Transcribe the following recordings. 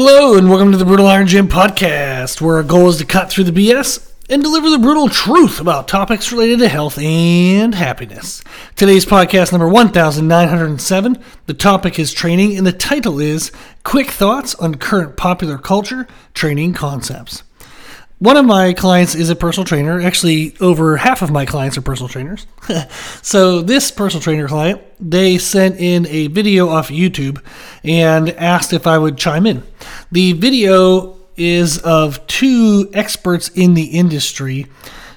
Hello, and welcome to the Brutal Iron Gym podcast, where our goal is to cut through the BS and deliver the brutal truth about topics related to health and happiness. Today's podcast number 1907. The topic is training, and the title is Quick Thoughts on Current Popular Culture Training Concepts. One of my clients is a personal trainer. Actually, over half of my clients are personal trainers. so, this personal trainer client, they sent in a video off YouTube and asked if I would chime in. The video is of two experts in the industry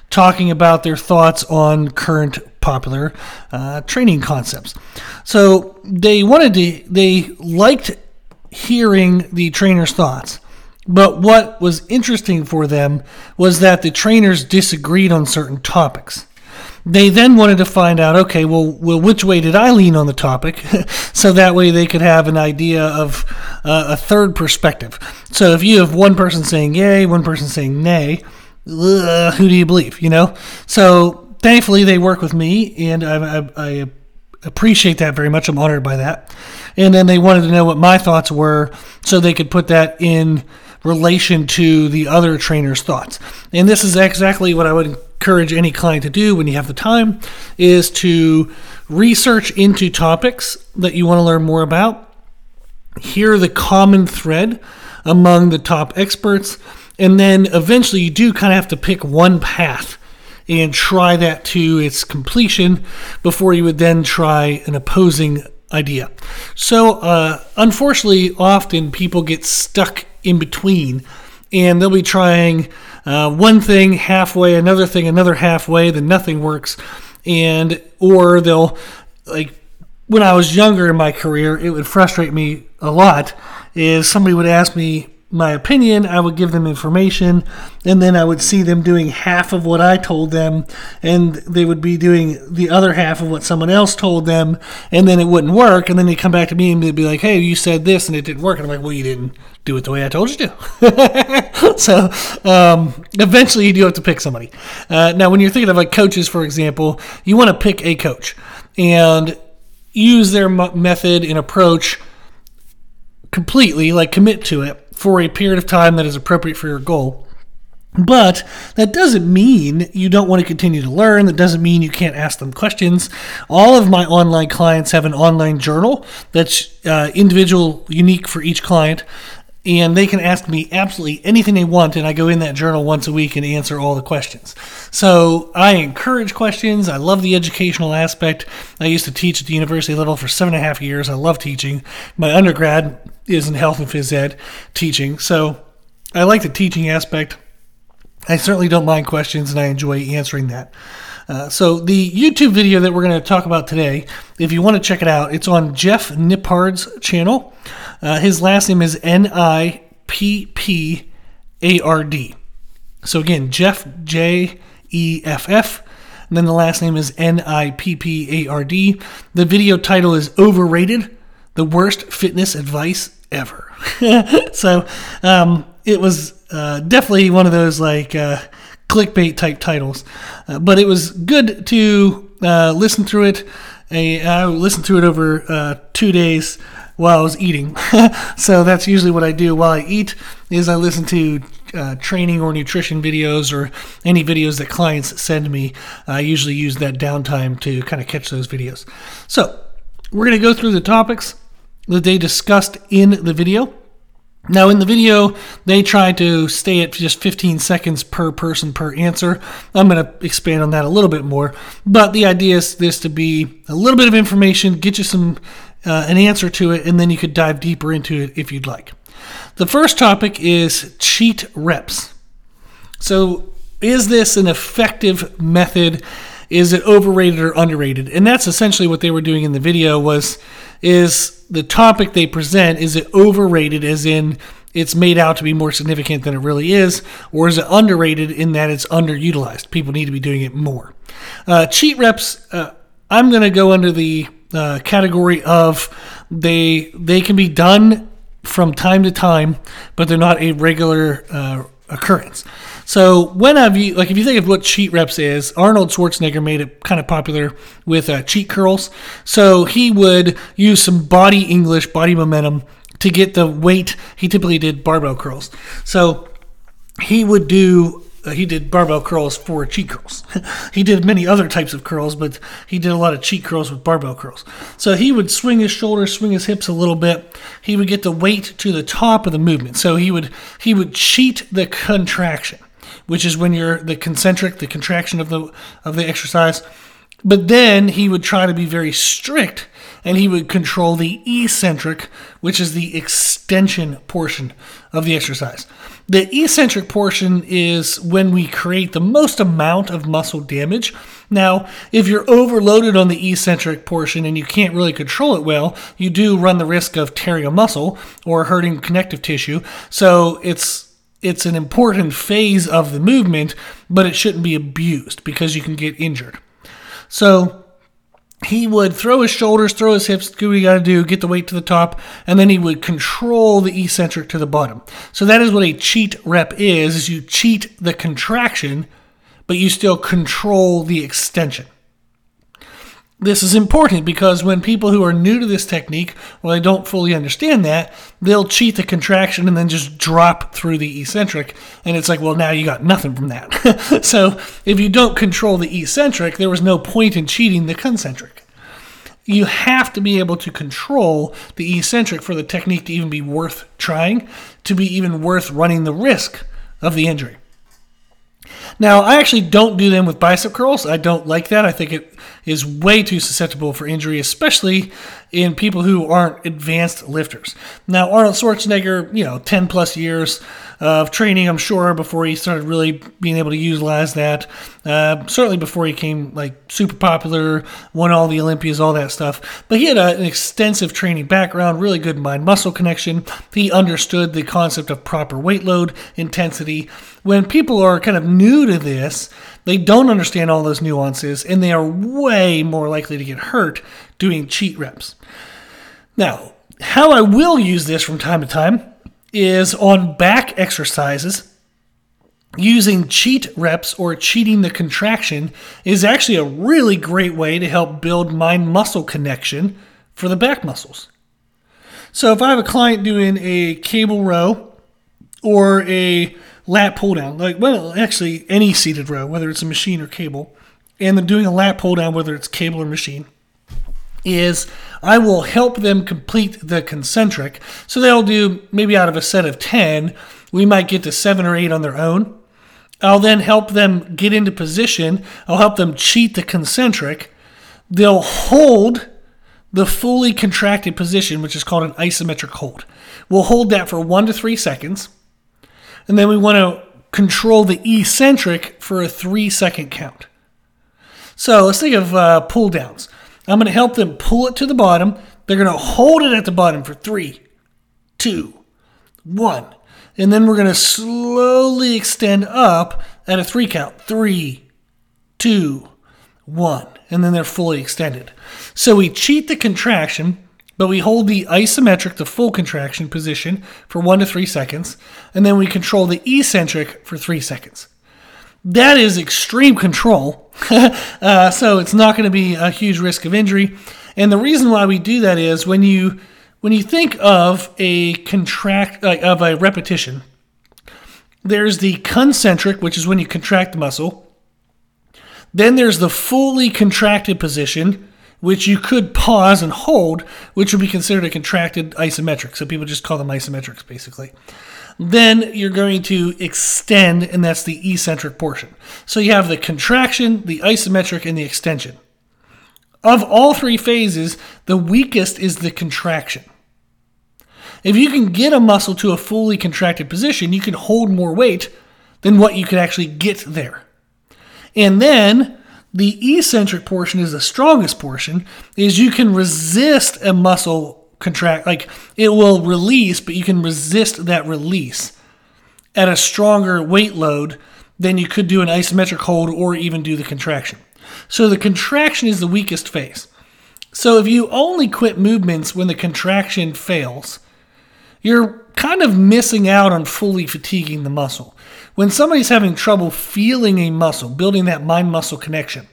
talking about their thoughts on current popular uh, training concepts. So, they wanted to, they liked hearing the trainer's thoughts. But what was interesting for them was that the trainers disagreed on certain topics. They then wanted to find out, okay, well, well, which way did I lean on the topic, so that way they could have an idea of uh, a third perspective. So if you have one person saying yay, one person saying nay, ugh, who do you believe? You know. So thankfully they work with me, and I, I, I appreciate that very much. I'm honored by that. And then they wanted to know what my thoughts were, so they could put that in relation to the other trainer's thoughts. And this is exactly what I would encourage any client to do when you have the time is to research into topics that you want to learn more about. Hear the common thread among the top experts, and then eventually you do kind of have to pick one path and try that to its completion before you would then try an opposing idea. So, uh, unfortunately, often people get stuck in between, and they'll be trying uh, one thing halfway, another thing another halfway, then nothing works, and or they'll like when I was younger in my career, it would frustrate me a lot. Is somebody would ask me my opinion, I would give them information, and then I would see them doing half of what I told them, and they would be doing the other half of what someone else told them, and then it wouldn't work. And then they come back to me and they'd be like, "Hey, you said this and it didn't work." And I'm like, "Well, you didn't do it the way I told you to." so um, eventually, you do have to pick somebody. Uh, now, when you're thinking of like coaches, for example, you want to pick a coach and use their method and approach completely, like commit to it for a period of time that is appropriate for your goal. But that doesn't mean you don't want to continue to learn. That doesn't mean you can't ask them questions. All of my online clients have an online journal that's uh, individual, unique for each client and they can ask me absolutely anything they want and i go in that journal once a week and answer all the questions so i encourage questions i love the educational aspect i used to teach at the university level for seven and a half years i love teaching my undergrad is in health and phys ed teaching so i like the teaching aspect i certainly don't mind questions and i enjoy answering that uh, so the YouTube video that we're going to talk about today, if you want to check it out, it's on Jeff Nippard's channel. Uh, his last name is N I P P A R D. So again, Jeff J E F F. And then the last name is N I P P A R D. The video title is Overrated The Worst Fitness Advice Ever. so um, it was uh, definitely one of those like uh, clickbait type titles. Uh, but it was good to uh, listen through it. I listened through it over uh, two days while I was eating. so that's usually what I do while I eat is I listen to uh, training or nutrition videos or any videos that clients send me. I usually use that downtime to kind of catch those videos. So we're going to go through the topics that they discussed in the video. Now, in the video, they try to stay at just 15 seconds per person per answer. I'm going to expand on that a little bit more, but the idea is this to be a little bit of information, get you some uh, an answer to it, and then you could dive deeper into it if you'd like. The first topic is cheat reps. So, is this an effective method? Is it overrated or underrated? And that's essentially what they were doing in the video was is the topic they present is it overrated as in it's made out to be more significant than it really is, or is it underrated in that it's underutilized? People need to be doing it more. Uh, cheat reps, uh, I'm going to go under the uh, category of they they can be done from time to time, but they're not a regular uh, occurrence. So when have you like if you think of what cheat reps is, Arnold Schwarzenegger made it kind of popular with uh, cheat curls. So he would use some body English, body momentum to get the weight. He typically did barbell curls. So he would do uh, he did barbell curls for cheat curls. he did many other types of curls, but he did a lot of cheat curls with barbell curls. So he would swing his shoulders, swing his hips a little bit. He would get the weight to the top of the movement. So he would he would cheat the contraction, which is when you're the concentric, the contraction of the of the exercise. But then he would try to be very strict and he would control the eccentric, which is the extension portion of the exercise. The eccentric portion is when we create the most amount of muscle damage. Now, if you're overloaded on the eccentric portion and you can't really control it well, you do run the risk of tearing a muscle or hurting connective tissue. So it's it's an important phase of the movement, but it shouldn't be abused because you can get injured. So he would throw his shoulders, throw his hips, do what you got to do, get the weight to the top, and then he would control the eccentric to the bottom. So that is what a cheat rep is: is you cheat the contraction, but you still control the extension. This is important because when people who are new to this technique, well, they don't fully understand that, they'll cheat the contraction and then just drop through the eccentric. And it's like, well, now you got nothing from that. so if you don't control the eccentric, there was no point in cheating the concentric. You have to be able to control the eccentric for the technique to even be worth trying, to be even worth running the risk of the injury. Now, I actually don't do them with bicep curls. I don't like that. I think it is way too susceptible for injury, especially in people who aren't advanced lifters. Now, Arnold Schwarzenegger, you know, 10 plus years of training, I'm sure, before he started really being able to utilize that. Uh, certainly before he came like super popular, won all the Olympias, all that stuff. But he had a, an extensive training background, really good mind muscle connection. He understood the concept of proper weight load, intensity. When people are kind of new to this, they don't understand all those nuances and they are way more likely to get hurt doing cheat reps. Now, how I will use this from time to time is on back exercises. Using cheat reps or cheating the contraction is actually a really great way to help build mind muscle connection for the back muscles. So, if I have a client doing a cable row or a lat pull down, like, well, actually, any seated row, whether it's a machine or cable, and they're doing a lat pull down, whether it's cable or machine, is I will help them complete the concentric. So they'll do maybe out of a set of 10, we might get to seven or eight on their own. I'll then help them get into position. I'll help them cheat the concentric. They'll hold the fully contracted position, which is called an isometric hold. We'll hold that for one to three seconds. And then we want to control the eccentric for a three second count. So let's think of uh, pull downs. I'm going to help them pull it to the bottom. They're going to hold it at the bottom for three, two, one. And then we're going to slowly extend up at a three count. Three, two, one. And then they're fully extended. So we cheat the contraction, but we hold the isometric, the full contraction position for one to three seconds. And then we control the eccentric for three seconds. That is extreme control. uh, so it's not going to be a huge risk of injury. And the reason why we do that is when you when you think of a contract uh, of a repetition, there's the concentric, which is when you contract the muscle. Then there's the fully contracted position, which you could pause and hold, which would be considered a contracted isometric. So people just call them isometrics, basically. Then you're going to extend, and that's the eccentric portion. So you have the contraction, the isometric, and the extension. Of all three phases, the weakest is the contraction. If you can get a muscle to a fully contracted position, you can hold more weight than what you could actually get there. And then the eccentric portion is the strongest portion, is you can resist a muscle contract like it will release but you can resist that release at a stronger weight load than you could do an isometric hold or even do the contraction. So the contraction is the weakest phase. So if you only quit movements when the contraction fails you're kind of missing out on fully fatiguing the muscle when somebody's having trouble feeling a muscle building that mind muscle connection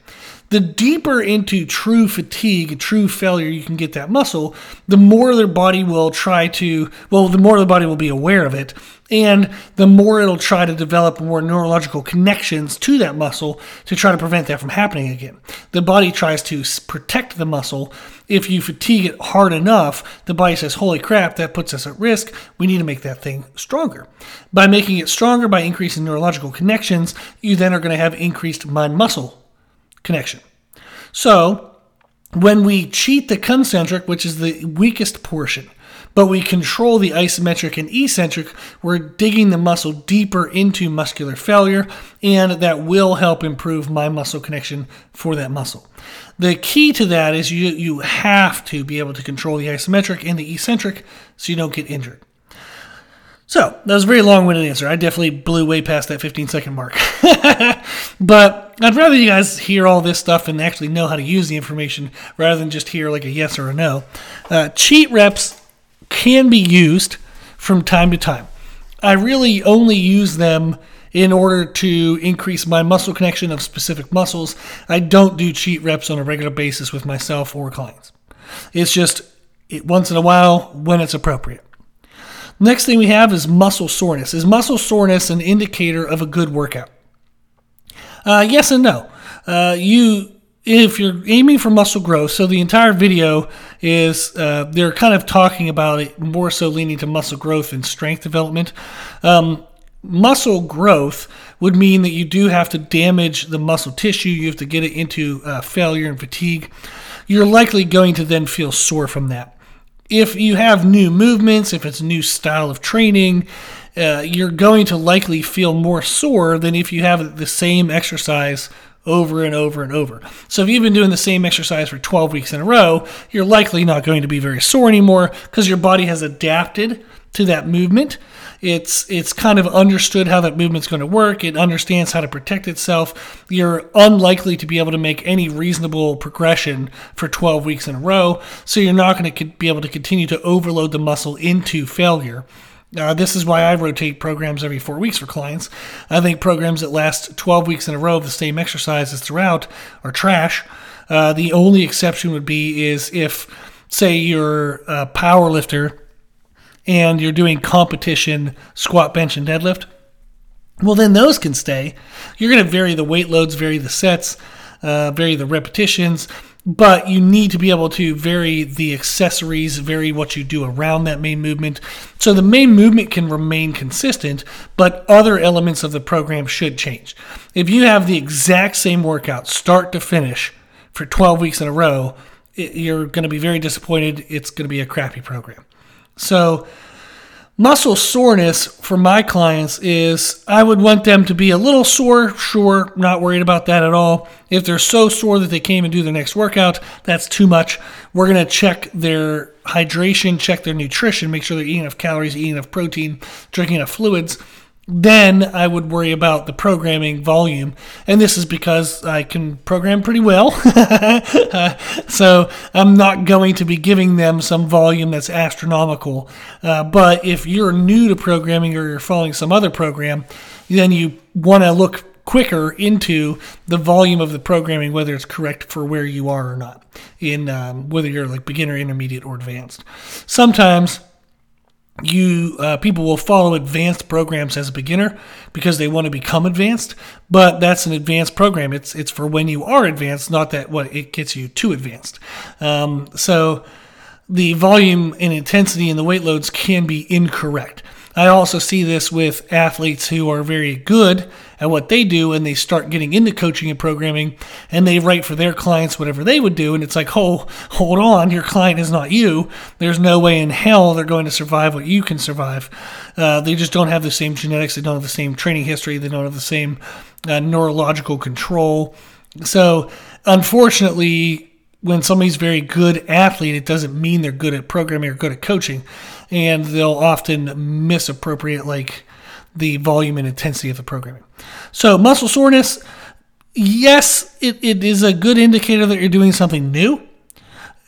The deeper into true fatigue, true failure you can get that muscle, the more their body will try to, well, the more the body will be aware of it, and the more it'll try to develop more neurological connections to that muscle to try to prevent that from happening again. The body tries to protect the muscle. If you fatigue it hard enough, the body says, Holy crap, that puts us at risk. We need to make that thing stronger. By making it stronger, by increasing neurological connections, you then are going to have increased mind muscle connection. So, when we cheat the concentric, which is the weakest portion, but we control the isometric and eccentric, we're digging the muscle deeper into muscular failure, and that will help improve mind muscle connection for that muscle. The key to that is you, you have to be able to control the isometric and the eccentric so you don't get injured. So, that was a very long winded answer. I definitely blew way past that 15 second mark. but I'd rather you guys hear all this stuff and actually know how to use the information rather than just hear like a yes or a no. Uh, cheat reps can be used from time to time. I really only use them in order to increase mind muscle connection of specific muscles. I don't do cheat reps on a regular basis with myself or clients. It's just once in a while when it's appropriate. Next thing we have is muscle soreness. Is muscle soreness an indicator of a good workout? Uh, yes and no. Uh, you, if you're aiming for muscle growth, so the entire video is uh, they're kind of talking about it more so leaning to muscle growth and strength development. Um, muscle growth would mean that you do have to damage the muscle tissue. You have to get it into uh, failure and fatigue. You're likely going to then feel sore from that if you have new movements, if it's a new style of training, uh, you're going to likely feel more sore than if you have the same exercise over and over and over. So if you've been doing the same exercise for 12 weeks in a row, you're likely not going to be very sore anymore because your body has adapted to that movement. It's it's kind of understood how that movement's going to work. It understands how to protect itself. You're unlikely to be able to make any reasonable progression for 12 weeks in a row, so you're not going to be able to continue to overload the muscle into failure. Uh, this is why I rotate programs every four weeks for clients. I think programs that last 12 weeks in a row of the same exercises throughout are trash. Uh, the only exception would be is if, say, you're a power lifter and you're doing competition squat, bench, and deadlift, well, then those can stay. You're going to vary the weight loads, vary the sets, uh, vary the repetitions, but you need to be able to vary the accessories, vary what you do around that main movement. So the main movement can remain consistent, but other elements of the program should change. If you have the exact same workout, start to finish, for 12 weeks in a row, you're going to be very disappointed. It's going to be a crappy program. So, muscle soreness for my clients is I would want them to be a little sore, sure, not worried about that at all. If they're so sore that they can't even do their next workout, that's too much. We're going to check their hydration, check their nutrition, make sure they're eating enough calories, eating enough protein, drinking enough fluids then I would worry about the programming volume. And this is because I can program pretty well. so I'm not going to be giving them some volume that's astronomical. Uh, but if you're new to programming or you're following some other program, then you want to look quicker into the volume of the programming, whether it's correct for where you are or not, in um, whether you're like beginner, intermediate, or advanced. Sometimes you uh, people will follow advanced programs as a beginner because they want to become advanced but that's an advanced program. It's it's for when you are advanced not that what it gets you too advanced. Um, so the volume and intensity and the weight loads can be incorrect I also see this with athletes who are very good at what they do and they start getting into coaching and programming and they write for their clients whatever they would do. And it's like, oh, hold on, your client is not you. There's no way in hell they're going to survive what you can survive. Uh, they just don't have the same genetics, they don't have the same training history, they don't have the same uh, neurological control. So, unfortunately, when somebody's very good athlete, it doesn't mean they're good at programming or good at coaching, and they'll often misappropriate like the volume and intensity of the programming. So muscle soreness, yes, it, it is a good indicator that you're doing something new.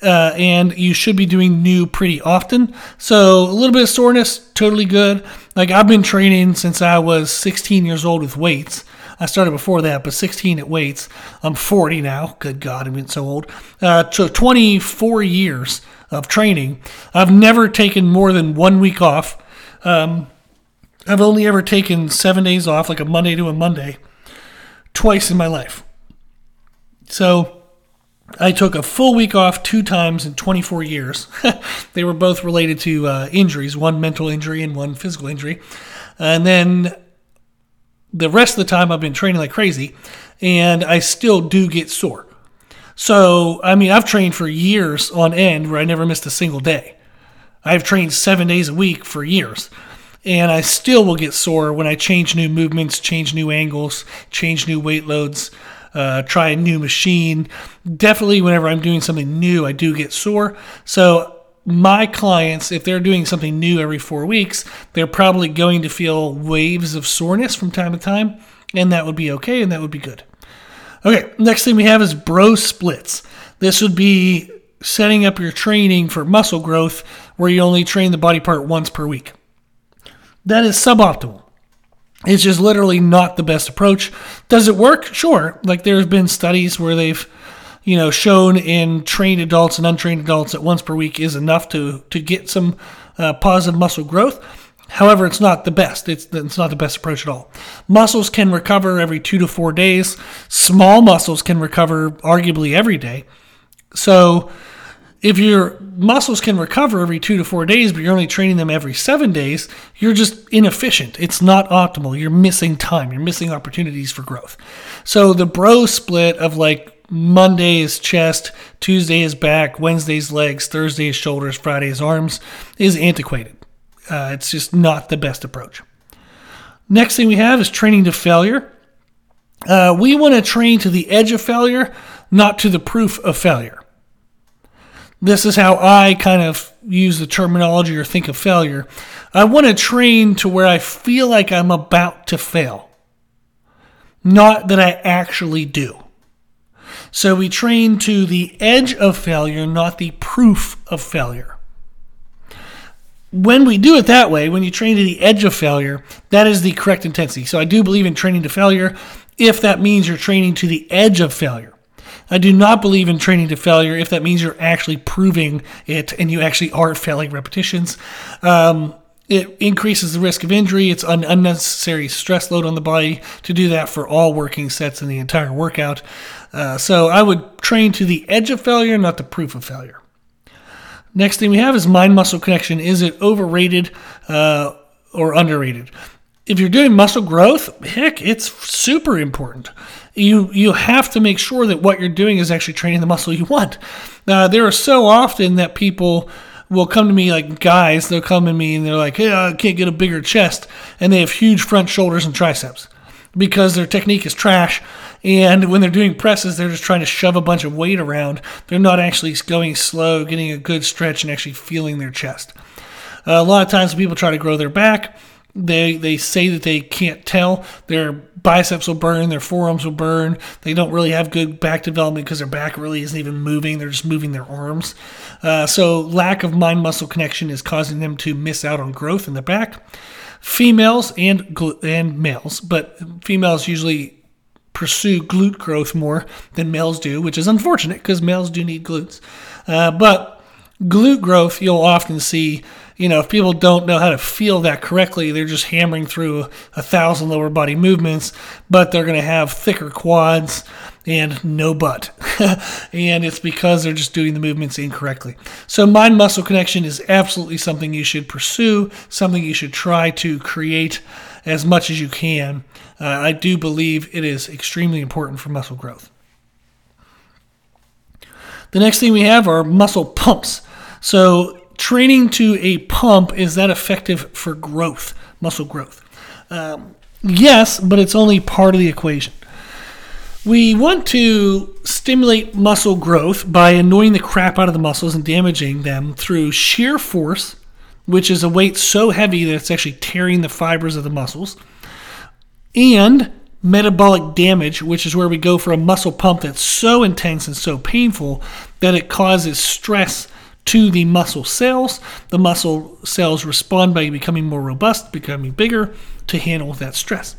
Uh, and you should be doing new pretty often. So a little bit of soreness, totally good. Like I've been training since I was 16 years old with weights. I started before that, but 16 at weights. I'm 40 now. Good God, I'm getting so old. Uh, so 24 years of training. I've never taken more than one week off. Um, I've only ever taken seven days off, like a Monday to a Monday, twice in my life. So I took a full week off two times in 24 years. they were both related to uh, injuries, one mental injury and one physical injury. And then the rest of the time I've been training like crazy, and I still do get sore. So, I mean, I've trained for years on end where I never missed a single day. I've trained seven days a week for years and I still will get sore when I change new movements, change new angles, change new weight loads, uh, try a new machine. Definitely, whenever I'm doing something new, I do get sore. So, my clients, if they're doing something new every four weeks, they're probably going to feel waves of soreness from time to time, and that would be okay and that would be good. Okay, next thing we have is bro splits. This would be setting up your training for muscle growth where you only train the body part once per week. That is suboptimal. It's just literally not the best approach. Does it work? Sure. Like there's been studies where they've, you know, shown in trained adults and untrained adults that once per week is enough to to get some uh, positive muscle growth. However, it's not the best. It's, it's not the best approach at all. Muscles can recover every two to four days. Small muscles can recover arguably every day. So if your muscles can recover every two to four days, but you're only training them every seven days, you're just inefficient. It's not optimal. You're missing time. You're missing opportunities for growth. So the bro split of like Monday is chest, Tuesday is back, Wednesday is legs, Thursday is shoulders, Friday is arms is antiquated. Uh, it's just not the best approach. Next thing we have is training to failure. Uh, we want to train to the edge of failure, not to the proof of failure this is how I kind of use the terminology or think of failure. I want to train to where I feel like I'm about to fail, not that I actually do. So we train to the edge of failure, not the proof of failure. When we do it that way, when you train to the edge of failure, that is the correct intensity. So I do believe in training to failure if that means you're training to the edge of failure. I do not believe in training to failure if that means you're actually proving it and you actually are failing repetitions. Um, it increases the risk of injury. It's an unnecessary stress load on the body to do that for all working sets in the entire workout. Uh, so I would train to the edge of failure, not the proof of failure. Next thing we have is mind muscle connection. Is it overrated uh, or underrated? If you're doing muscle growth, heck, it's super important you you have to make sure that what you're doing is actually training the muscle you want. Uh, there are so often that people will come to me like guys, they'll come to me and they're like, "Hey, I can't get a bigger chest," and they have huge front shoulders and triceps because their technique is trash. And when they're doing presses, they're just trying to shove a bunch of weight around. They're not actually going slow, getting a good stretch, and actually feeling their chest. Uh, a lot of times, people try to grow their back they they say that they can't tell. Their biceps will burn, their forearms will burn. They don't really have good back development because their back really isn't even moving. They're just moving their arms. Uh, so lack of mind muscle connection is causing them to miss out on growth in the back. Females and and males, but females usually pursue glute growth more than males do, which is unfortunate because males do need glutes. Uh, but glute growth, you'll often see you know, if people don't know how to feel that correctly, they're just hammering through a thousand lower body movements, but they're going to have thicker quads and no butt. and it's because they're just doing the movements incorrectly. So, mind muscle connection is absolutely something you should pursue, something you should try to create as much as you can. Uh, I do believe it is extremely important for muscle growth. The next thing we have are muscle pumps. So, training to a pump is that effective for growth, muscle growth? Um, yes, but it's only part of the equation. We want to stimulate muscle growth by annoying the crap out of the muscles and damaging them through shear force, which is a weight so heavy that it's actually tearing the fibers of the muscles, and metabolic damage, which is where we go for a muscle pump that's so intense and so painful that it causes stress to the muscle cells. The muscle cells respond by becoming more robust, becoming bigger to handle that stress.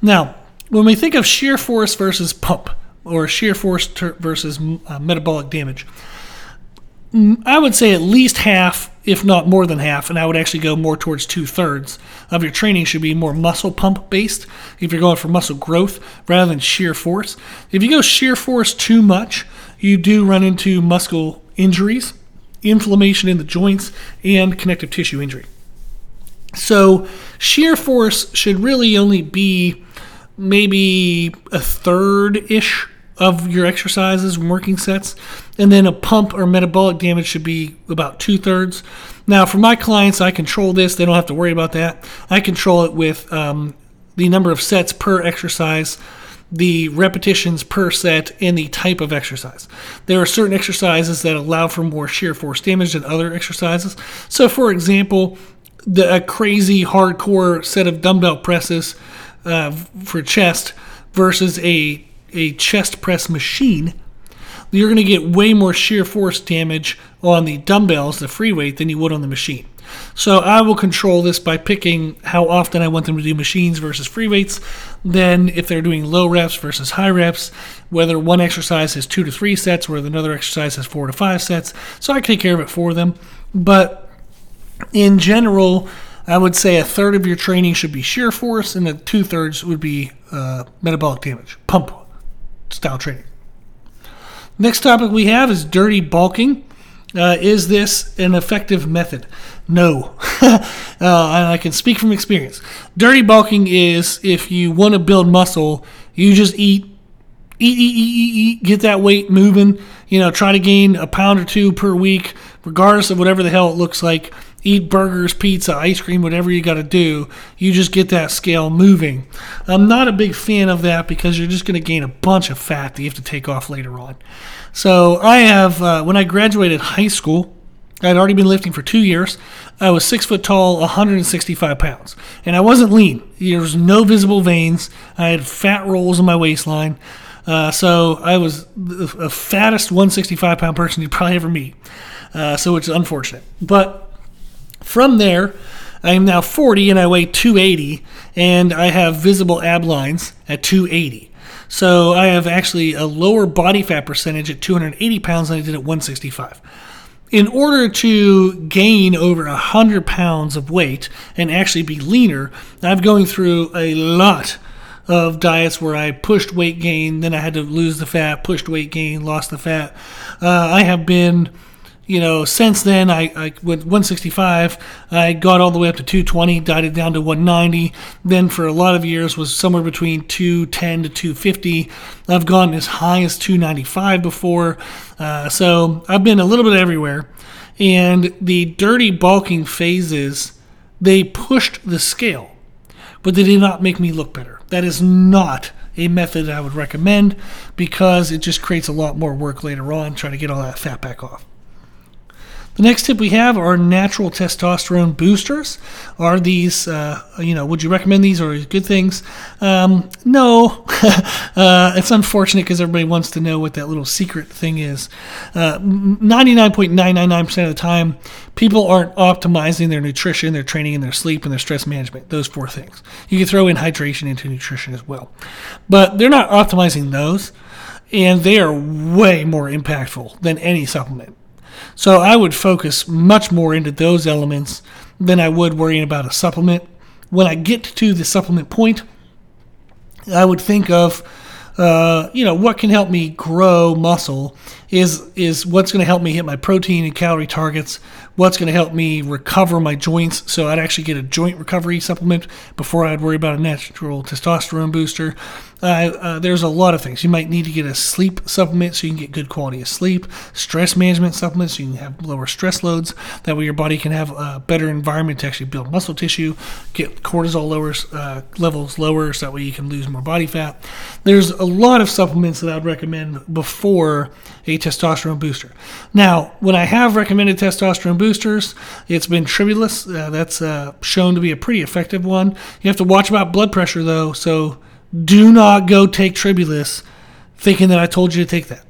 Now, when we think of shear force versus pump, or shear force ter- versus uh, metabolic damage, I would say at least half, if not more than half, and I would actually go more towards two thirds of your training should be more muscle pump based if you're going for muscle growth rather than shear force. If you go shear force too much, you do run into muscle injuries, inflammation in the joints, and connective tissue injury. So, shear force should really only be maybe a third ish of your exercises and working sets. And then a pump or metabolic damage should be about two thirds. Now, for my clients, I control this. They don't have to worry about that. I control it with um, the number of sets per exercise, the repetitions per set, and the type of exercise. There are certain exercises that allow for more shear force damage than other exercises. So, for example, the, a crazy hardcore set of dumbbell presses uh, for chest versus a a chest press machine, you're going to get way more shear force damage on the dumbbells, the free weight, than you would on the machine. So I will control this by picking how often I want them to do machines versus free weights. Then if they're doing low reps versus high reps, whether one exercise has two to three sets, whether another exercise has four to five sets. So I take care of it for them. But in general, I would say a third of your training should be shear force, and the two thirds would be uh, metabolic damage, pump style training. Next topic we have is dirty bulking. Uh, is this an effective method? No. uh, I can speak from experience. Dirty bulking is if you want to build muscle, you just eat, eat, eat, eat, eat, eat, get that weight moving. You know, try to gain a pound or two per week, regardless of whatever the hell it looks like eat burgers, pizza, ice cream, whatever you got to do. You just get that scale moving. I'm not a big fan of that because you're just going to gain a bunch of fat that you have to take off later on. So I have, uh, when I graduated high school, I'd already been lifting for two years. I was six foot tall, 165 pounds, and I wasn't lean. There was no visible veins. I had fat rolls in my waistline. Uh, so I was the fattest 165 pound person you'd probably ever meet. Uh, so it's unfortunate. But from there, I am now 40 and I weigh 280, and I have visible ab lines at 280. So I have actually a lower body fat percentage at 280 pounds than I did at 165. In order to gain over 100 pounds of weight and actually be leaner, I'm going through a lot of diets where I pushed weight gain, then I had to lose the fat, pushed weight gain, lost the fat. Uh, I have been you know, since then, I, I with 165, I got all the way up to 220, died it down to 190. Then for a lot of years was somewhere between 210 to 250. I've gone as high as 295 before. Uh, so I've been a little bit everywhere. And the dirty bulking phases, they pushed the scale, but they did not make me look better. That is not a method I would recommend because it just creates a lot more work later on trying to get all that fat back off. The next tip we have are natural testosterone boosters. Are these, uh, you know, would you recommend these or good things? Um, no. uh, it's unfortunate because everybody wants to know what that little secret thing is. Uh, 99.999% of the time, people aren't optimizing their nutrition, their training, and their sleep and their stress management. Those four things. You can throw in hydration into nutrition as well. But they're not optimizing those, and they are way more impactful than any supplement. So I would focus much more into those elements than I would worrying about a supplement. When I get to the supplement point, I would think of, uh, you know, what can help me grow muscle is is what's going to help me hit my protein and calorie targets. What's going to help me recover my joints? So I'd actually get a joint recovery supplement before I'd worry about a natural testosterone booster. Uh, uh, there's a lot of things. You might need to get a sleep supplement so you can get good quality of sleep, stress management supplements so you can have lower stress loads. That way your body can have a better environment to actually build muscle tissue, get cortisol lowers, uh, levels lower so that way you can lose more body fat. There's a lot of supplements that I'd recommend before a testosterone booster. Now, when I have recommended testosterone boosters, it's been Tribulus. Uh, that's uh, shown to be a pretty effective one. You have to watch about blood pressure though, so do not go take Tribulus thinking that I told you to take that.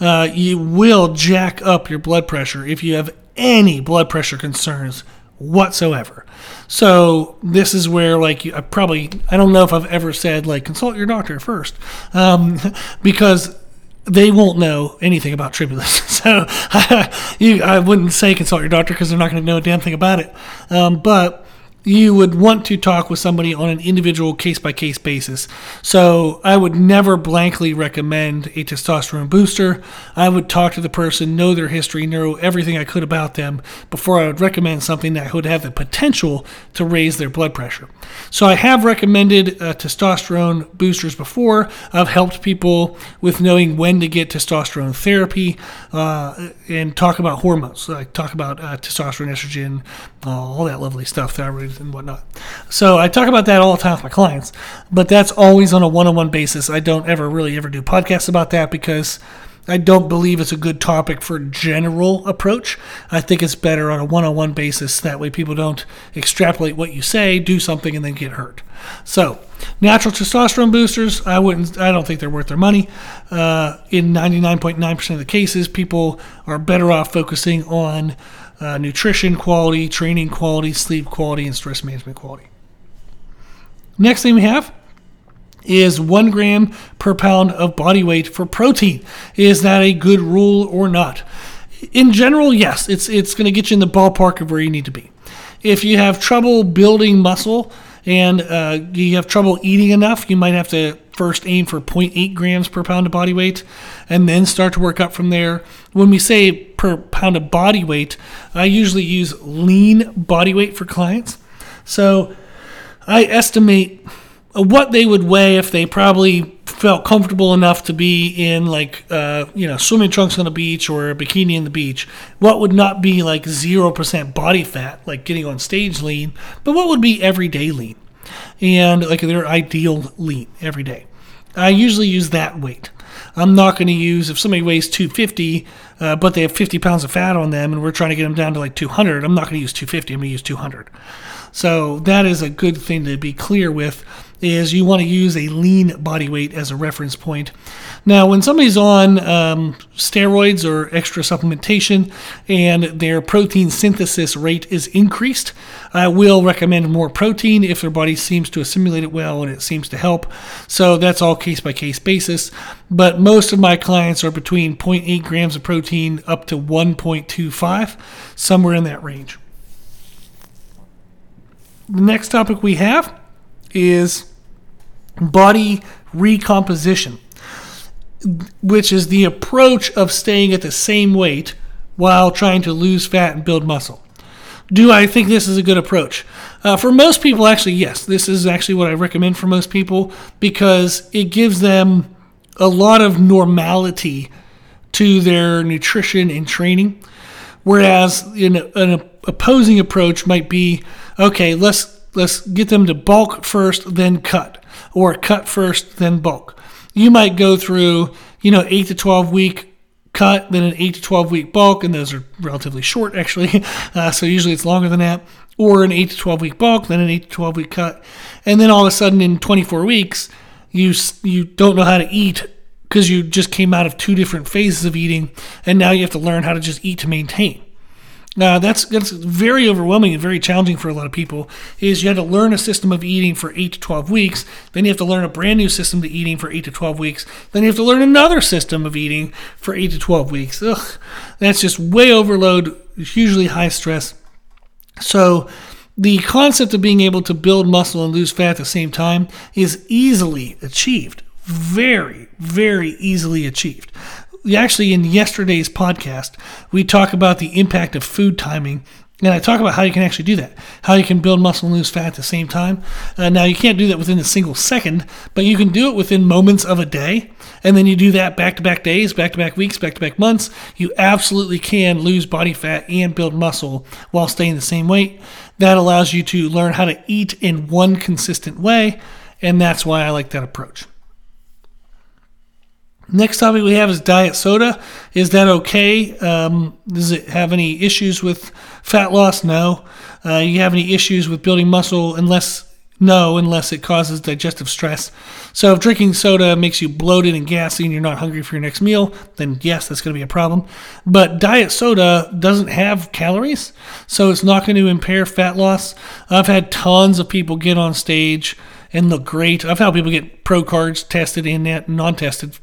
Uh, you will jack up your blood pressure if you have any blood pressure concerns whatsoever. So this is where like I probably I don't know if I've ever said like consult your doctor first um, because they won't know anything about tribulus. So you, I wouldn't say consult your doctor because they're not going to know a damn thing about it. Um, but you would want to talk with somebody on an individual case by case basis. So I would never blankly recommend a testosterone booster. I would talk to the person, know their history, know everything I could about them before I would recommend something that would have the potential to raise their blood pressure. So I have recommended uh, testosterone boosters before. I've helped people with knowing when to get testosterone therapy uh, and talk about hormones. I talk about uh, testosterone, estrogen, all that lovely stuff, and whatnot. So I talk about that all the time with my clients, but that's always on a one-on-one basis. I don't ever really ever do podcasts about that because I don't believe it's a good topic for general approach. I think it's better on a one-on-one basis. That way, people don't extrapolate what you say, do something, and then get hurt. So, natural testosterone boosters, I wouldn't. I don't think they're worth their money. Uh, in 99.9% of the cases, people are better off focusing on uh, nutrition quality, training quality, sleep quality, and stress management quality. Next thing we have is one gram per pound of body weight for protein. Is that a good rule or not? In general, yes, it's it's going to get you in the ballpark of where you need to be. If you have trouble building muscle and uh, you have trouble eating enough, you might have to first aim for 0.8 grams per pound of body weight and then start to work up from there. When we say per pound of body weight, I usually use lean body weight for clients. So I estimate what they would weigh if they probably felt comfortable enough to be in like uh, you know swimming trunks on the beach or a bikini in the beach. What would not be like 0% body fat like getting on stage lean but what would be everyday lean? And like their ideal lean every day. I usually use that weight i'm not going to use if somebody weighs 250 uh, but they have 50 pounds of fat on them and we're trying to get them down to like 200 i'm not going to use 250 i'm going to use 200 so that is a good thing to be clear with is you want to use a lean body weight as a reference point. Now, when somebody's on um, steroids or extra supplementation and their protein synthesis rate is increased, I will recommend more protein if their body seems to assimilate it well and it seems to help. So that's all case by case basis. But most of my clients are between 0.8 grams of protein up to 1.25, somewhere in that range. The next topic we have is body recomposition, which is the approach of staying at the same weight while trying to lose fat and build muscle. Do I think this is a good approach? Uh, for most people, actually, yes. This is actually what I recommend for most people because it gives them a lot of normality to their nutrition and training. Whereas an opposing approach might be okay, let's let's get them to bulk first, then cut or cut first, then bulk. You might go through, you know, eight to 12 week cut, then an eight to 12 week bulk, and those are relatively short actually. Uh, so usually it's longer than that. Or an eight to 12 week bulk, then an eight to 12 week cut. And then all of a sudden in 24 weeks, you, you don't know how to eat because you just came out of two different phases of eating, and now you have to learn how to just eat to maintain. Uh, that's that's very overwhelming and very challenging for a lot of people. Is you have to learn a system of eating for eight to twelve weeks, then you have to learn a brand new system to eating for eight to twelve weeks, then you have to learn another system of eating for eight to twelve weeks. Ugh, that's just way overload, hugely high stress. So the concept of being able to build muscle and lose fat at the same time is easily achieved. Very, very easily achieved actually in yesterday's podcast, we talk about the impact of food timing. And I talk about how you can actually do that, how you can build muscle and lose fat at the same time. Uh, now, you can't do that within a single second, but you can do it within moments of a day. And then you do that back to back days, back to back weeks, back to back months. You absolutely can lose body fat and build muscle while staying the same weight. That allows you to learn how to eat in one consistent way. And that's why I like that approach. Next topic we have is diet soda. Is that okay? Um, does it have any issues with fat loss? No. Uh, you have any issues with building muscle unless No, unless it causes digestive stress. So, if drinking soda makes you bloated and gassy and you're not hungry for your next meal, then yes, that's going to be a problem. But diet soda doesn't have calories, so it's not going to impair fat loss. I've had tons of people get on stage and look great. I've had people get pro cards tested in that and non tested,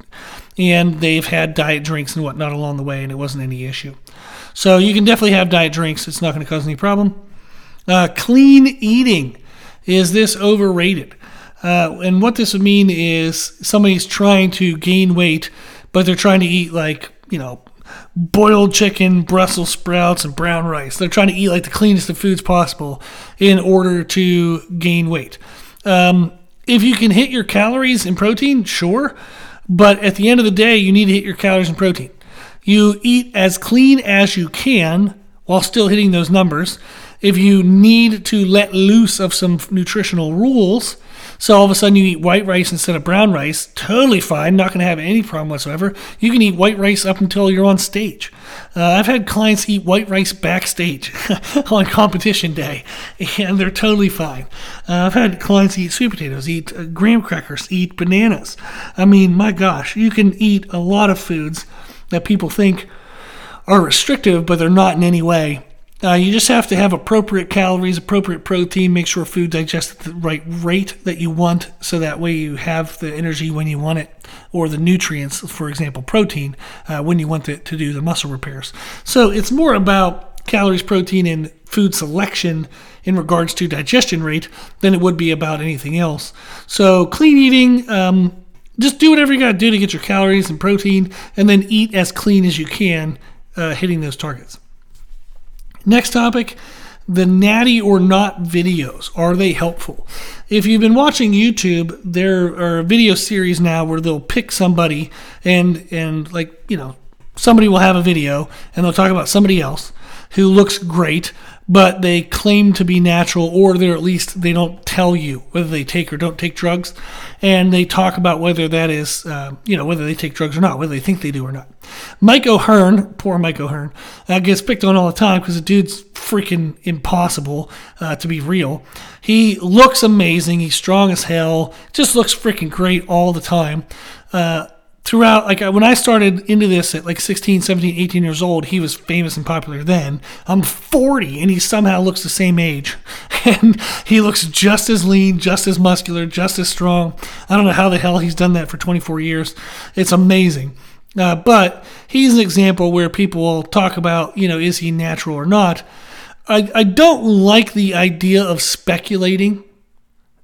and they've had diet drinks and whatnot along the way, and it wasn't any issue. So, you can definitely have diet drinks, it's not going to cause any problem. Uh, clean eating. Is this overrated? Uh, and what this would mean is somebody's trying to gain weight, but they're trying to eat like, you know, boiled chicken, Brussels sprouts, and brown rice. They're trying to eat like the cleanest of foods possible in order to gain weight. Um, if you can hit your calories and protein, sure. But at the end of the day, you need to hit your calories and protein. You eat as clean as you can while still hitting those numbers if you need to let loose of some nutritional rules, so all of a sudden you eat white rice instead of brown rice, totally fine, not going to have any problem whatsoever. You can eat white rice up until you're on stage. Uh, I've had clients eat white rice backstage on competition day, and they're totally fine. Uh, I've had clients eat sweet potatoes, eat uh, graham crackers, eat bananas. I mean, my gosh, you can eat a lot of foods that people think are restrictive, but they're not in any way. Uh, you just have to have appropriate calories, appropriate protein, make sure food digests at the right rate that you want, so that way you have the energy when you want it, or the nutrients, for example, protein, uh, when you want it to do the muscle repairs. So it's more about calories, protein, and food selection in regards to digestion rate than it would be about anything else. So clean eating. Um, just do whatever you got to do to get your calories and protein, and then eat as clean as you can, uh, hitting those targets. Next topic the natty or not videos. Are they helpful? If you've been watching YouTube, there are video series now where they'll pick somebody and and like, you know, somebody will have a video and they'll talk about somebody else who looks great, but they claim to be natural, or they're at least they don't tell you whether they take or don't take drugs, and they talk about whether that is, uh, you know, whether they take drugs or not, whether they think they do or not. Mike O'Hearn, poor Mike O'Hearn, uh, gets picked on all the time because the dude's freaking impossible uh, to be real. He looks amazing. He's strong as hell. Just looks freaking great all the time. Uh, throughout like when i started into this at like 16 17 18 years old he was famous and popular then. I'm 40 and he somehow looks the same age. And he looks just as lean just as muscular just as strong. I don't know how the hell he's done that for 24 years. It's amazing. Uh, but he's an example where people will talk about you know is he natural or not. I, I don't like the idea of speculating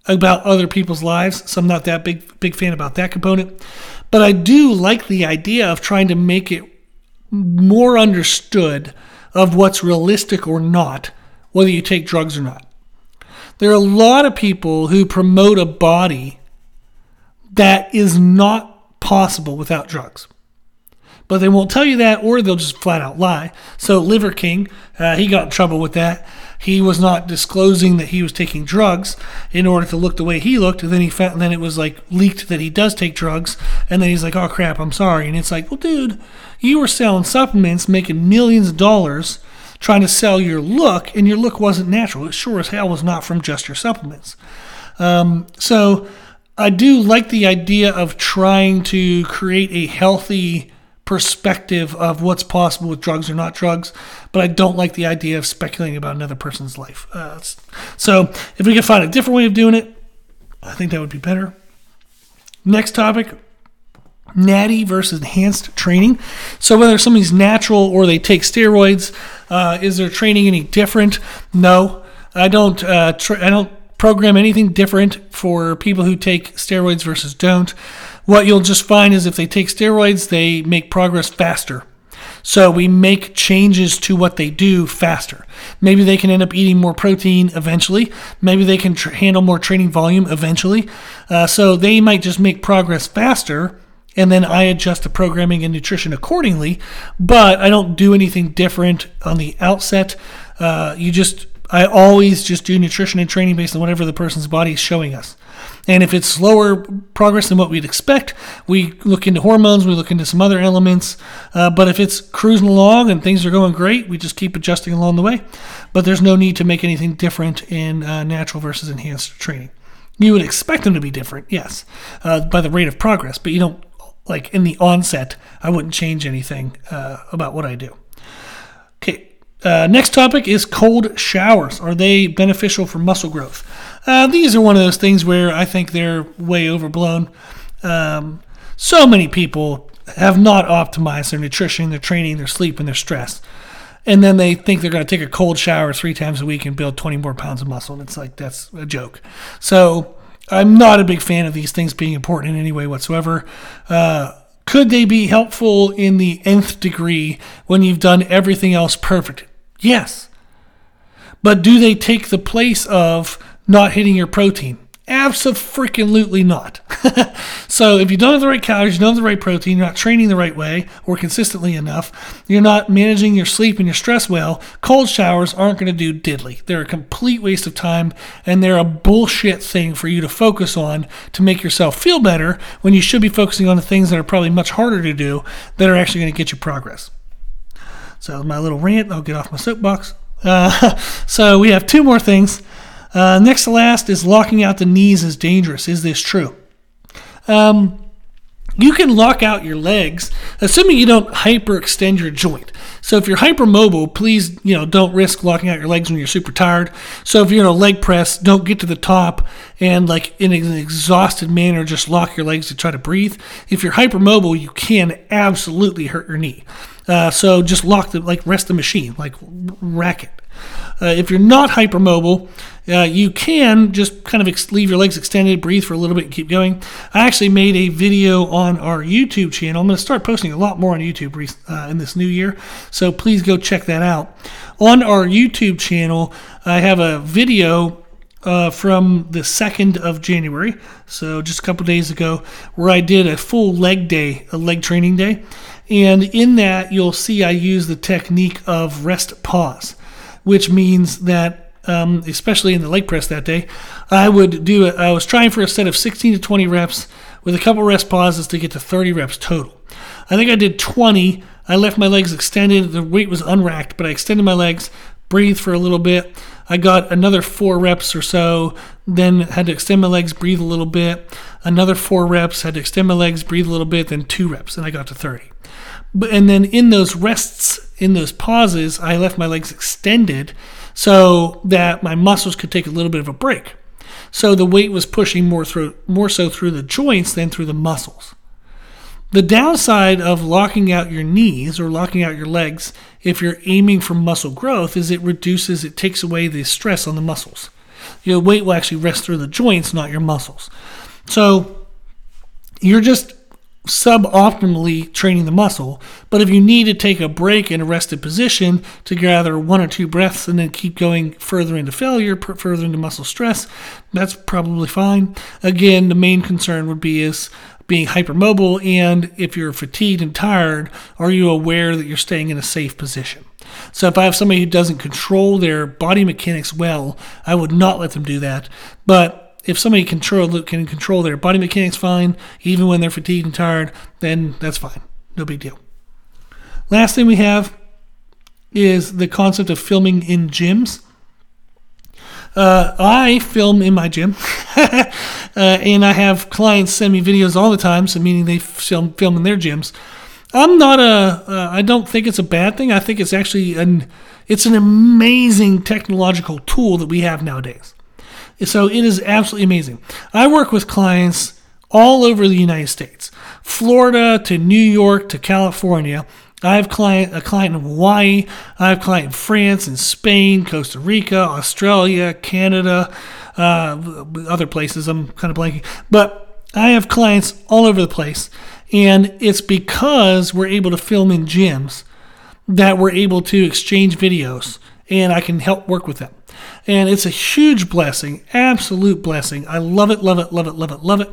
about other people's lives so i'm not that big big fan about that component but I do like the idea of trying to make it more understood of what's realistic or not, whether you take drugs or not. There are a lot of people who promote a body that is not possible without drugs. But they won't tell you that, or they'll just flat out lie. So, Liver King, uh, he got in trouble with that he was not disclosing that he was taking drugs in order to look the way he looked. And then he found, then it was like leaked that he does take drugs. And then he's like, oh crap, I'm sorry. And it's like, well, dude, you were selling supplements, making millions of dollars trying to sell your look, and your look wasn't natural. It sure as hell was not from just your supplements. Um, so I do like the idea of trying to create a healthy perspective of what's possible with drugs or not drugs, but I don't like the idea of speculating about another person's life. Uh, so if we can find a different way of doing it, I think that would be better. Next topic natty versus enhanced training. So whether somebody's natural or they take steroids, uh, is their training any different? No, I don't. Uh, tra- I don't program anything different for people who take steroids versus don't what you'll just find is if they take steroids, they make progress faster. So we make changes to what they do faster. Maybe they can end up eating more protein eventually. Maybe they can tr- handle more training volume eventually. Uh, so they might just make progress faster. And then I adjust the programming and nutrition accordingly. But I don't do anything different on the outset. Uh, you just, I always just do nutrition and training based on whatever the person's body is showing us. And if it's slower progress than what we'd expect, we look into hormones, we look into some other elements. Uh, but if it's cruising along and things are going great, we just keep adjusting along the way. But there's no need to make anything different in uh, natural versus enhanced training. You would expect them to be different, yes, uh, by the rate of progress, but you don't, like in the onset, I wouldn't change anything uh, about what I do. Okay, uh, next topic is cold showers. Are they beneficial for muscle growth? Uh, these are one of those things where I think they're way overblown. Um, so many people have not optimized their nutrition, their training, their sleep, and their stress. And then they think they're going to take a cold shower three times a week and build 20 more pounds of muscle. And it's like, that's a joke. So I'm not a big fan of these things being important in any way whatsoever. Uh, could they be helpful in the nth degree when you've done everything else perfect? Yes. But do they take the place of not hitting your protein? Absolutely not. so if you don't have the right calories, you don't have the right protein, you're not training the right way or consistently enough, you're not managing your sleep and your stress well, cold showers aren't going to do diddly. They're a complete waste of time and they're a bullshit thing for you to focus on to make yourself feel better when you should be focusing on the things that are probably much harder to do that are actually going to get you progress. So my little rant, I'll get off my soapbox. Uh, so we have two more things. Uh, next to last is locking out the knees is dangerous. Is this true? Um, you can lock out your legs, assuming you don't hyperextend your joint. So if you're hypermobile, please you know don't risk locking out your legs when you're super tired. So if you're in a leg press, don't get to the top and like in an exhausted manner just lock your legs to try to breathe. If you're hypermobile, you can absolutely hurt your knee. Uh, so just lock the like rest the machine, like rack it. Uh, if you're not hypermobile, uh, you can just kind of ex- leave your legs extended, breathe for a little bit, and keep going. I actually made a video on our YouTube channel. I'm going to start posting a lot more on YouTube uh, in this new year, so please go check that out. On our YouTube channel, I have a video uh, from the 2nd of January, so just a couple days ago, where I did a full leg day, a leg training day. And in that, you'll see I use the technique of rest pause, which means that um, especially in the leg press that day, I would do. I was trying for a set of 16 to 20 reps with a couple rest pauses to get to 30 reps total. I think I did 20. I left my legs extended. The weight was unracked, but I extended my legs, breathed for a little bit. I got another four reps or so, then had to extend my legs, breathe a little bit. Another four reps, had to extend my legs, breathe a little bit, then two reps, and I got to 30. But, and then in those rests, in those pauses, I left my legs extended so that my muscles could take a little bit of a break. So the weight was pushing more through more so through the joints than through the muscles. The downside of locking out your knees or locking out your legs if you're aiming for muscle growth is it reduces it takes away the stress on the muscles. Your weight will actually rest through the joints, not your muscles. So you're just suboptimally training the muscle. But if you need to take a break in a rested position to gather one or two breaths and then keep going further into failure, further into muscle stress, that's probably fine. Again, the main concern would be is being hypermobile and if you're fatigued and tired, are you aware that you're staying in a safe position? So if I have somebody who doesn't control their body mechanics well, I would not let them do that. But if somebody control can control their body mechanics fine, even when they're fatigued and tired, then that's fine. No big deal. Last thing we have is the concept of filming in gyms. Uh, I film in my gym, uh, and I have clients send me videos all the time. So meaning they film film in their gyms. I'm not a. Uh, I don't think it's a bad thing. I think it's actually an. It's an amazing technological tool that we have nowadays. So it is absolutely amazing. I work with clients all over the United States, Florida to New York to California. I have client a client in Hawaii. I have client in France and Spain, Costa Rica, Australia, Canada, uh, other places. I'm kind of blanking, but I have clients all over the place, and it's because we're able to film in gyms that we're able to exchange videos, and I can help work with them. And it's a huge blessing, absolute blessing. I love it, love it, love it, love it, love it.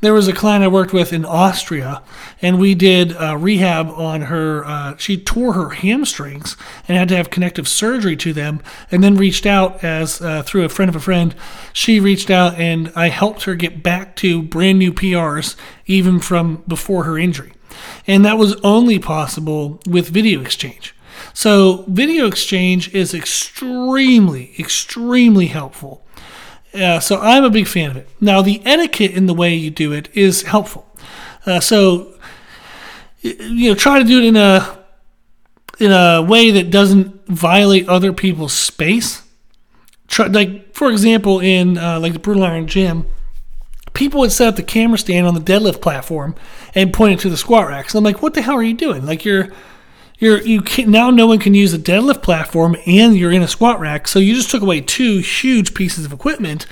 There was a client I worked with in Austria, and we did uh, rehab on her. Uh, she tore her hamstrings and had to have connective surgery to them, and then reached out as uh, through a friend of a friend. She reached out, and I helped her get back to brand new PRs, even from before her injury. And that was only possible with video exchange. So, video exchange is extremely, extremely helpful. Uh, so I'm a big fan of it. Now, the etiquette in the way you do it is helpful. Uh, so, you know, try to do it in a in a way that doesn't violate other people's space. Try, like, for example, in uh, like the Brutal Iron Gym, people would set up the camera stand on the deadlift platform and point it to the squat racks. And I'm like, what the hell are you doing? Like, you're you're you can now no one can use a deadlift platform and you're in a squat rack so you just took away two huge pieces of equipment.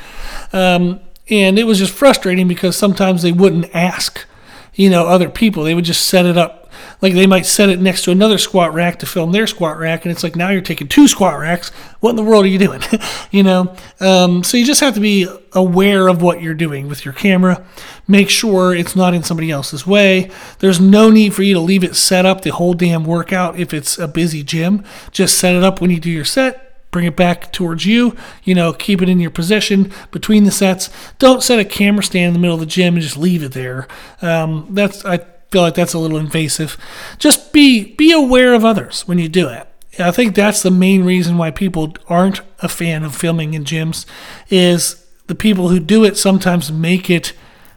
Um, and it was just frustrating because sometimes they wouldn't ask you know other people. They would just set it up like they might set it next to another squat rack to film their squat rack and it's like now you're taking two squat racks what in the world are you doing you know um, so you just have to be aware of what you're doing with your camera make sure it's not in somebody else's way there's no need for you to leave it set up the whole damn workout if it's a busy gym just set it up when you do your set bring it back towards you. You know, keep it in your possession between the sets. Don't set a camera stand in the middle of the gym and just leave it there. Um, that's I feel like that's a little invasive. Just be be aware of others when you do it. I think that's the main reason why people aren't a fan of filming in gyms is the people who do it sometimes make it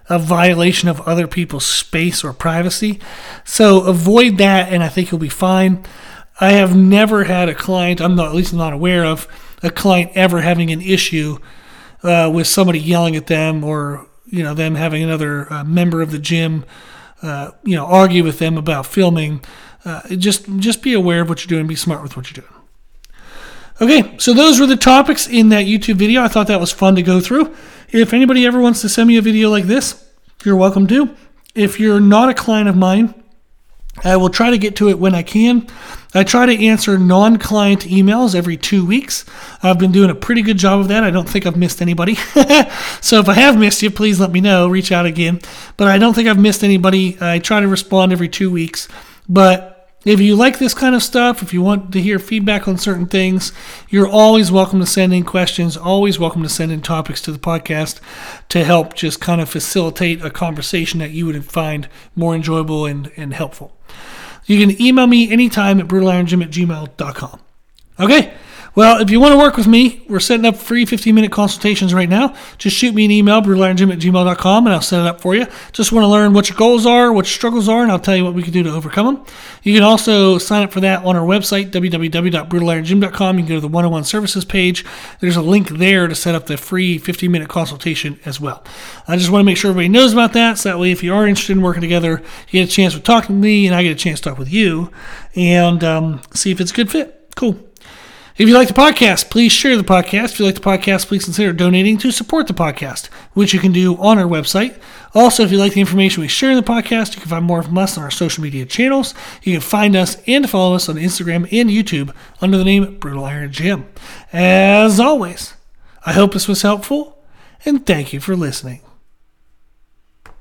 a violation of other people's space or privacy. So avoid that and I think you'll be fine. I have never had a client, I'm not at least not aware of a client ever having an issue uh, with somebody yelling at them or you know them having another uh, member of the gym uh, you know, argue with them about filming. Uh, just just be aware of what you're doing. Be smart with what you're doing. Okay, so those were the topics in that YouTube video. I thought that was fun to go through. If anybody ever wants to send me a video like this, you're welcome to. If you're not a client of mine, I will try to get to it when I can. I try to answer non client emails every two weeks. I've been doing a pretty good job of that. I don't think I've missed anybody. so if I have missed you, please let me know. Reach out again. But I don't think I've missed anybody. I try to respond every two weeks. But if you like this kind of stuff, if you want to hear feedback on certain things, you're always welcome to send in questions, always welcome to send in topics to the podcast to help just kind of facilitate a conversation that you would find more enjoyable and, and helpful. You can email me anytime at brutalirongym at gmail.com. Okay, well, if you want to work with me, we're setting up free 15 minute consultations right now. Just shoot me an email, brutalirongym at gmail.com, and I'll set it up for you. Just want to learn what your goals are, what your struggles are, and I'll tell you what we can do to overcome them. You can also sign up for that on our website, www.brutalirongym.com. You can go to the 101 services page. There's a link there to set up the free 15 minute consultation as well. I just want to make sure everybody knows about that, so that way if you are interested in working together, you get a chance to talk to me, and I get a chance to talk with you and um, see if it's a good fit. Cool. If you like the podcast, please share the podcast. If you like the podcast, please consider donating to support the podcast, which you can do on our website. Also, if you like the information we share in the podcast, you can find more from us on our social media channels. You can find us and follow us on Instagram and YouTube under the name Brutal Iron Gym. As always, I hope this was helpful, and thank you for listening.